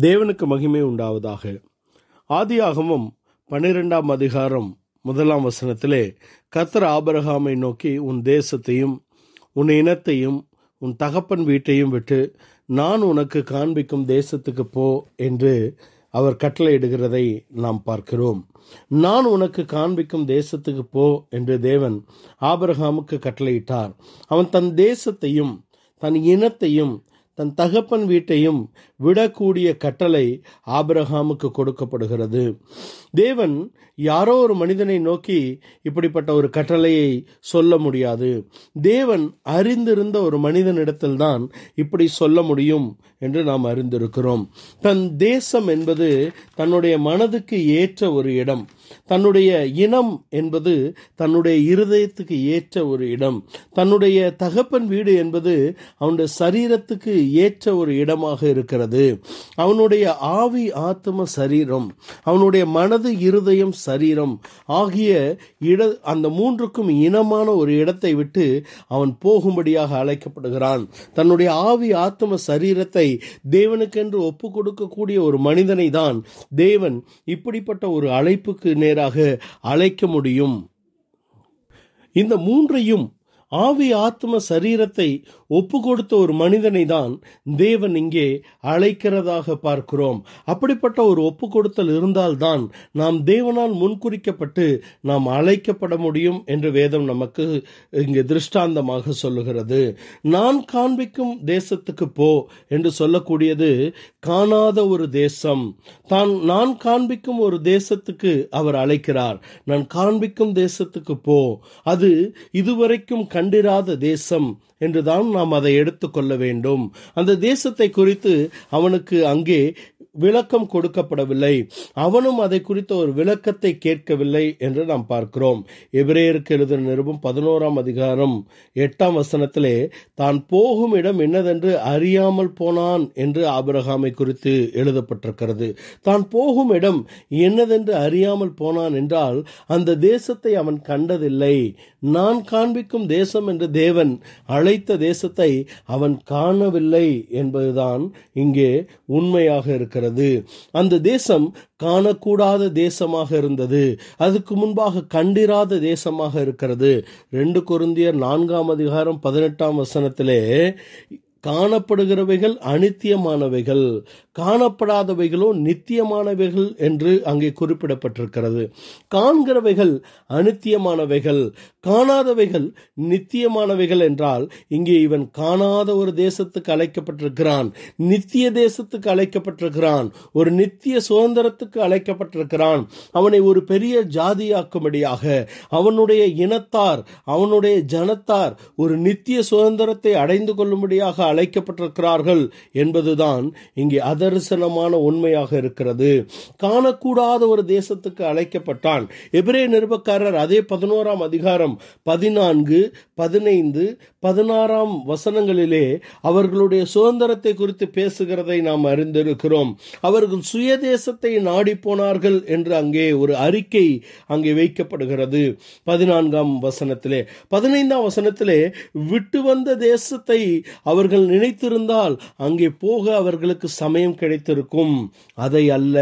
தேவனுக்கு மகிமை உண்டாவதாக. ஆதியாகமம் பன்னிரெண்டாம் அதிகாரம் முதலாம் வசனத்திலே கத்தர் ஆபரகாமை நோக்கி உன் தேசத்தையும் உன் இனத்தையும் உன் தகப்பன் வீட்டையும் விட்டு நான் உனக்கு காண்பிக்கும் தேசத்துக்கு போ என்று அவர் கட்டளையிடுகிறதை நாம் பார்க்கிறோம். நான் உனக்கு காண்பிக்கும் தேசத்துக்கு போ என்று தேவன் ஆபரகாமுக்கு கட்டளையிட்டார். அவன் தன் தேசத்தையும் தன் இனத்தையும் தன் தகப்பன் வீட்டையும் விடக்கூடிய கட்டளை ஆபிரகாமுக்கு கொடுக்கப்படுகிறது. தேவன் யாரோ ஒரு மனிதனை நோக்கி இப்படிப்பட்ட ஒரு கட்டளையை சொல்ல முடியாது. தேவன் அறிந்திருந்த ஒரு மனிதனிடத்தில்தான் இப்படி சொல்ல முடியும் என்று நாம் அறிந்திருக்கிறோம். தன் தேசம் என்பது தன்னுடைய மனதுக்கு ஏற்ற ஒரு இடம். தன்னுடைய இனம் என்பது தன்னுடைய இருதயத்துக்கு ஏற்ற ஒரு இடம். தன்னுடைய தகப்பன் வீடு என்பது அவனுடைய சரீரத்துக்கு ஏற்ற ஒரு இடமாக இருக்கிறது. அவனுடைய ஆவி ஆத்ம சரீரம் அவனுடைய மனது இருதயம் சரீரம் ஆகிய இட அந்த மூன்றுக்கும் இனமான ஒரு இடத்தை விட்டு அவன் போகும்படியாக அழைக்கப்படுகிறான். தன்னுடைய ஆவி ஆத்ம சரீரத்தை தேவனுக்கென்று ஒப்பு கொடுக்கக்கூடிய ஒரு மனிதனை தான் தேவன். இப்படிப்பட்ட ஒரு அழைப்புக்கு நேராக அழைக்க முடியும். இந்த மூன்றையும் ஆவி ஆத்ம சரீரத்தை ஒப்பு கொடுத்த ஒரு மனிதனை தான் தேவன் இங்கே அழைக்கிறதாக பார்க்கிறோம். அப்படிப்பட்ட ஒரு ஒப்பு கொடுத்தல் இருந்தால்தான் நாம் தேவனால் முன்குறிக்கப்பட்டு நாம் அழைக்கப்பட முடியும் என்று வேதம் நமக்கு இங்கே திருஷ்டாந்தமாக சொல்லுகிறது. நான் காண்பிக்கும் தேசத்துக்கு போ என்று சொல்லக்கூடியது காணாத ஒரு தேசம். தான் நான் காண்பிக்கும் ஒரு தேசத்துக்கு அவர் அழைக்கிறார். நான் காண்பிக்கும் தேசத்துக்கு போ. அது இதுவரைக்கும் கண்டிராத தேசம் என்றுதான் நாம் நாம் அதை எடுத்துக்கொள்ள வேண்டும். அந்த தேசத்தை குறித்து அவனுக்கு அங்கே விளக்கம் கொடுக்கப்படவில்லை. அவனும் அதை குறித்த ஒரு விளக்கத்தை கேட்கவில்லை என்று நாம் பார்க்கிறோம். எபிரேயருக்கு எழுதின நிருபம் பதினோராம் அதிகாரம் எட்டாம் வசனத்திலே தான் போகும் இடம் என்னதென்று அறியாமல் போனான் என்று ஆபிரகாமை குறித்து எழுதப்பட்டிருக்கிறது. தான் போகும் இடம் என்னதென்று அறியாமல் போனான் என்றால் அந்த தேசத்தை அவன் கண்டதில்லை. நான் காண்பிக்கும் தேசம் என்று தேவன் அழைத்த தேசம் தேசத்தை அவன் காணவில்லை என்பதுதான் இங்கே உண்மையாக இருக்கிறது. அந்த தேசம் காணக்கூடாத தேசமாக இருந்தது. அதுக்கு முன்பாக கண்டிராத தேசமாக இருக்கிறது. ரெண்டு குருந்தியர் நான்காம் அதிகாரம் பதினெட்டாம் வசனத்திலே காணப்படுகிறவைகள் அனித்தியமானவைகள் காணப்படாதவைகளோ நித்தியமானவைகள் என்று அங்கே குறிப்பிடப்பட்டிருக்கிறது. காண்கிறவைகள் அனித்தியமானவைகள் காணாதவைகள் நித்தியமானவைகள் என்றால் இங்கே இவன் காணாத ஒரு தேசத்துக்கு அழைக்கப்பட்டிருக்கிறான் நித்திய தேசத்துக்கு அழைக்கப்பட்டிருக்கிறான் ஒரு நித்திய சுதந்திரத்துக்கு அழைக்கப்பட்டிருக்கிறான். அவனை ஒரு பெரிய ஜாதியாக்கும்படியாக அவனுடைய இனத்தார் அவனுடைய ஜனத்தார் ஒரு நித்திய சுதந்திரத்தை அடைந்து கொள்ளும்படியாக அழைக்கப்பட்டிருக்கிறார்கள் என்பதுதான் இங்கே அதர்சனமான உண்மையாக இருக்கிறது. காணக்கூடாத ஒரு தேசத்துக்கு அழைக்கப்பட்டான். எபிரே நிருபக்காரர் அதே பதினோராம் அதிகாரம் பதினான்கு பதினைந்து பதினாறாம் வசனங்களிலே அவர்களுடைய சுதந்திரத்தை குறித்து பேசுகிறதை நாம் அறிந்திருக்கிறோம். அவர்கள் சுயதேசத்தை நாடி போனார்கள் என்று அங்கே ஒரு அறிக்கை அங்கே வைக்கப்படுகிறது. பதினான்காம் வசனத்திலே பதினைந்தாம் வசனத்திலே விட்டு வந்த தேசத்தை அவர்கள் நினைத்திருந்தால் அங்கே போக அவர்களுக்கு சமயம் கிடைத்திருக்கும். அதை அல்ல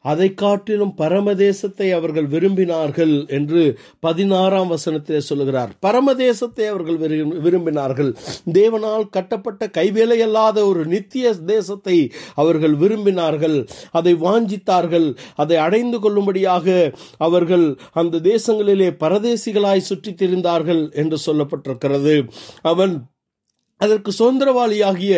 அதை காட்டிலும் பரமதேசத்தை அவர்கள் விரும்பினார்கள் என்று பதினாறாம் வசனத்திலே சொல்லுகிறார். பரமதேசத்தை அவர்கள் விரும்பினார்கள். தேவனால் கட்டப்பட்ட கைவேலை அல்லாத ஒரு நித்திய தேசத்தை அவர்கள் விரும்பினார்கள். அதை வாஞ்சித்தார்கள். அதை அடைந்து கொள்ளும்படியாக அவர்கள் அந்த தேசங்களிலே பரதேசிகளாய் சுற்றித் திரிந்தார்கள் என்று சொல்லப்பட்டிருக்கிறது. அவன் அதற்கு சுதந்திரவாளியாகிய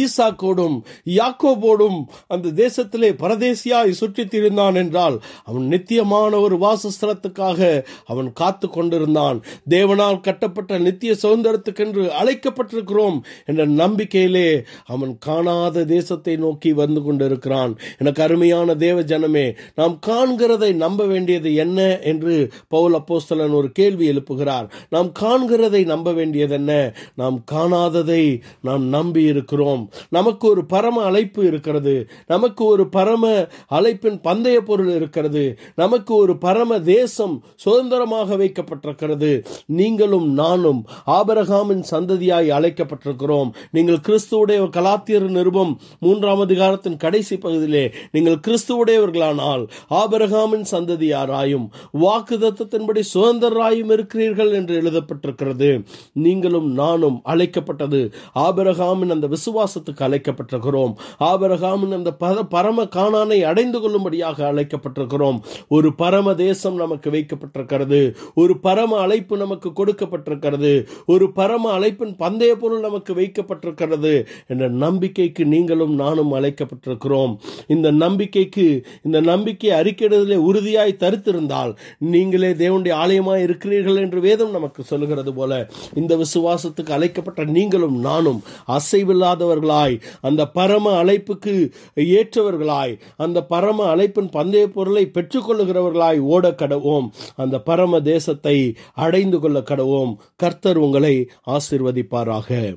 ஈசாக்கோடும் யாக்கோபோடும் அந்த தேசத்திலே பரதேசியாய் சுற்றித் திரிந்தான் என்றால் அவன் நித்தியமான ஒரு வாசஸ்தலத்துக்காக அவன் காத்து கொண்டிருந்தான். தேவனால் கட்டப்பட்ட நித்திய சுதந்திரத்துக்கென்று அழைக்கப்பட்டிருக்கிறோம் என்ற நம்பிக்கையிலே அவன் காணாத தேசத்தை நோக்கி வந்து கொண்டிருக்கிறான். எனக்கு அருமையான தேவ ஜனமே நாம் காண்கிறதை நம்ப வேண்டியது என்ன என்று பவுல் அப்போஸ்தலன் ஒரு கேள்வி எழுப்புகிறார். நாம் காண்கிறதை நம்ப வேண்டியது என்ன? நாம் காணாத என்பதை நாம் நம்பி இருக்கிறோம். நமக்கு ஒரு பரம அழைப்பு இருக்கிறது. நமக்கு ஒரு பரம அழைப்பின் பந்தய பொருள் இருக்கிறது. நமக்கு ஒரு பரம தேசம் சுதந்திரமாக வைக்கப்பட்டிருக்கிறது. நீங்களும் நானும் ஆபரகாமின் சந்ததியாய் அழைக்கப்பட்டிருக்கிறோம். நீங்கள் கிறிஸ்துவுடைய கலாத்தியர் நிருபம் மூன்றாம் அதிகாரத்தின் கடைசி பகுதியிலே நீங்கள் கிறிஸ்துவுடையவர்களானால் ஆபரகாமின் சந்ததியாராயும் வாக்கு தத்துவத்தின்படி சுதந்திரராயும் இருக்கிறீர்கள் என்று எழுதப்பட்டிருக்கிறது. நீங்களும் நானும் அழைக்கப்பட்ட அழைக்கப்பட்டது ஆபரகாமின் அந்த விசுவாசத்துக்கு அழைக்கப்பட்டிருக்கிறோம். ஆபரகாமின் அந்த பரம காணானை அடைந்து கொள்ளும்படியாக அழைக்கப்பட்டிருக்கிறோம். ஒரு பரம தேசம் நமக்கு வைக்கப்பட்டிருக்கிறது. ஒரு பரம அழைப்பு நமக்கு கொடுக்கப்பட்டிருக்கிறது. ஒரு பரம அழைப்பின் பந்தய பொருள் நமக்கு வைக்கப்பட்டிருக்கிறது என்ற நம்பிக்கைக்கு நீங்களும் நானும் அழைக்கப்பட்டிருக்கிறோம். இந்த நம்பிக்கைக்கு இந்த நம்பிக்கை அறிக்கையிடுதலே உறுதியாய் தருத்திருந்தால் நீங்களே தேவனுடைய ஆலயமாய் இருக்கிறீர்கள் என்று வேதம் நமக்கு சொல்லுகிறது போல இந்த விசுவாசத்துக்கு அழைக்கப்பட்ட நீங்கள் நீங்களும் நானும் அசைவில்லாதவர்களாய் அந்த பரம அழைப்புக்கு ஏற்றவர்களாய் அந்த பரம அழைப்பின் பந்தய பொருளை பெற்றுக்கொள்ளுகிறவர்களாய் ஓட கடவோம். அந்த பரம தேசத்தை அடைந்து கொள்ள கடவோம். கர்த்தர் உங்களை ஆசிர்வதிப்பாராக.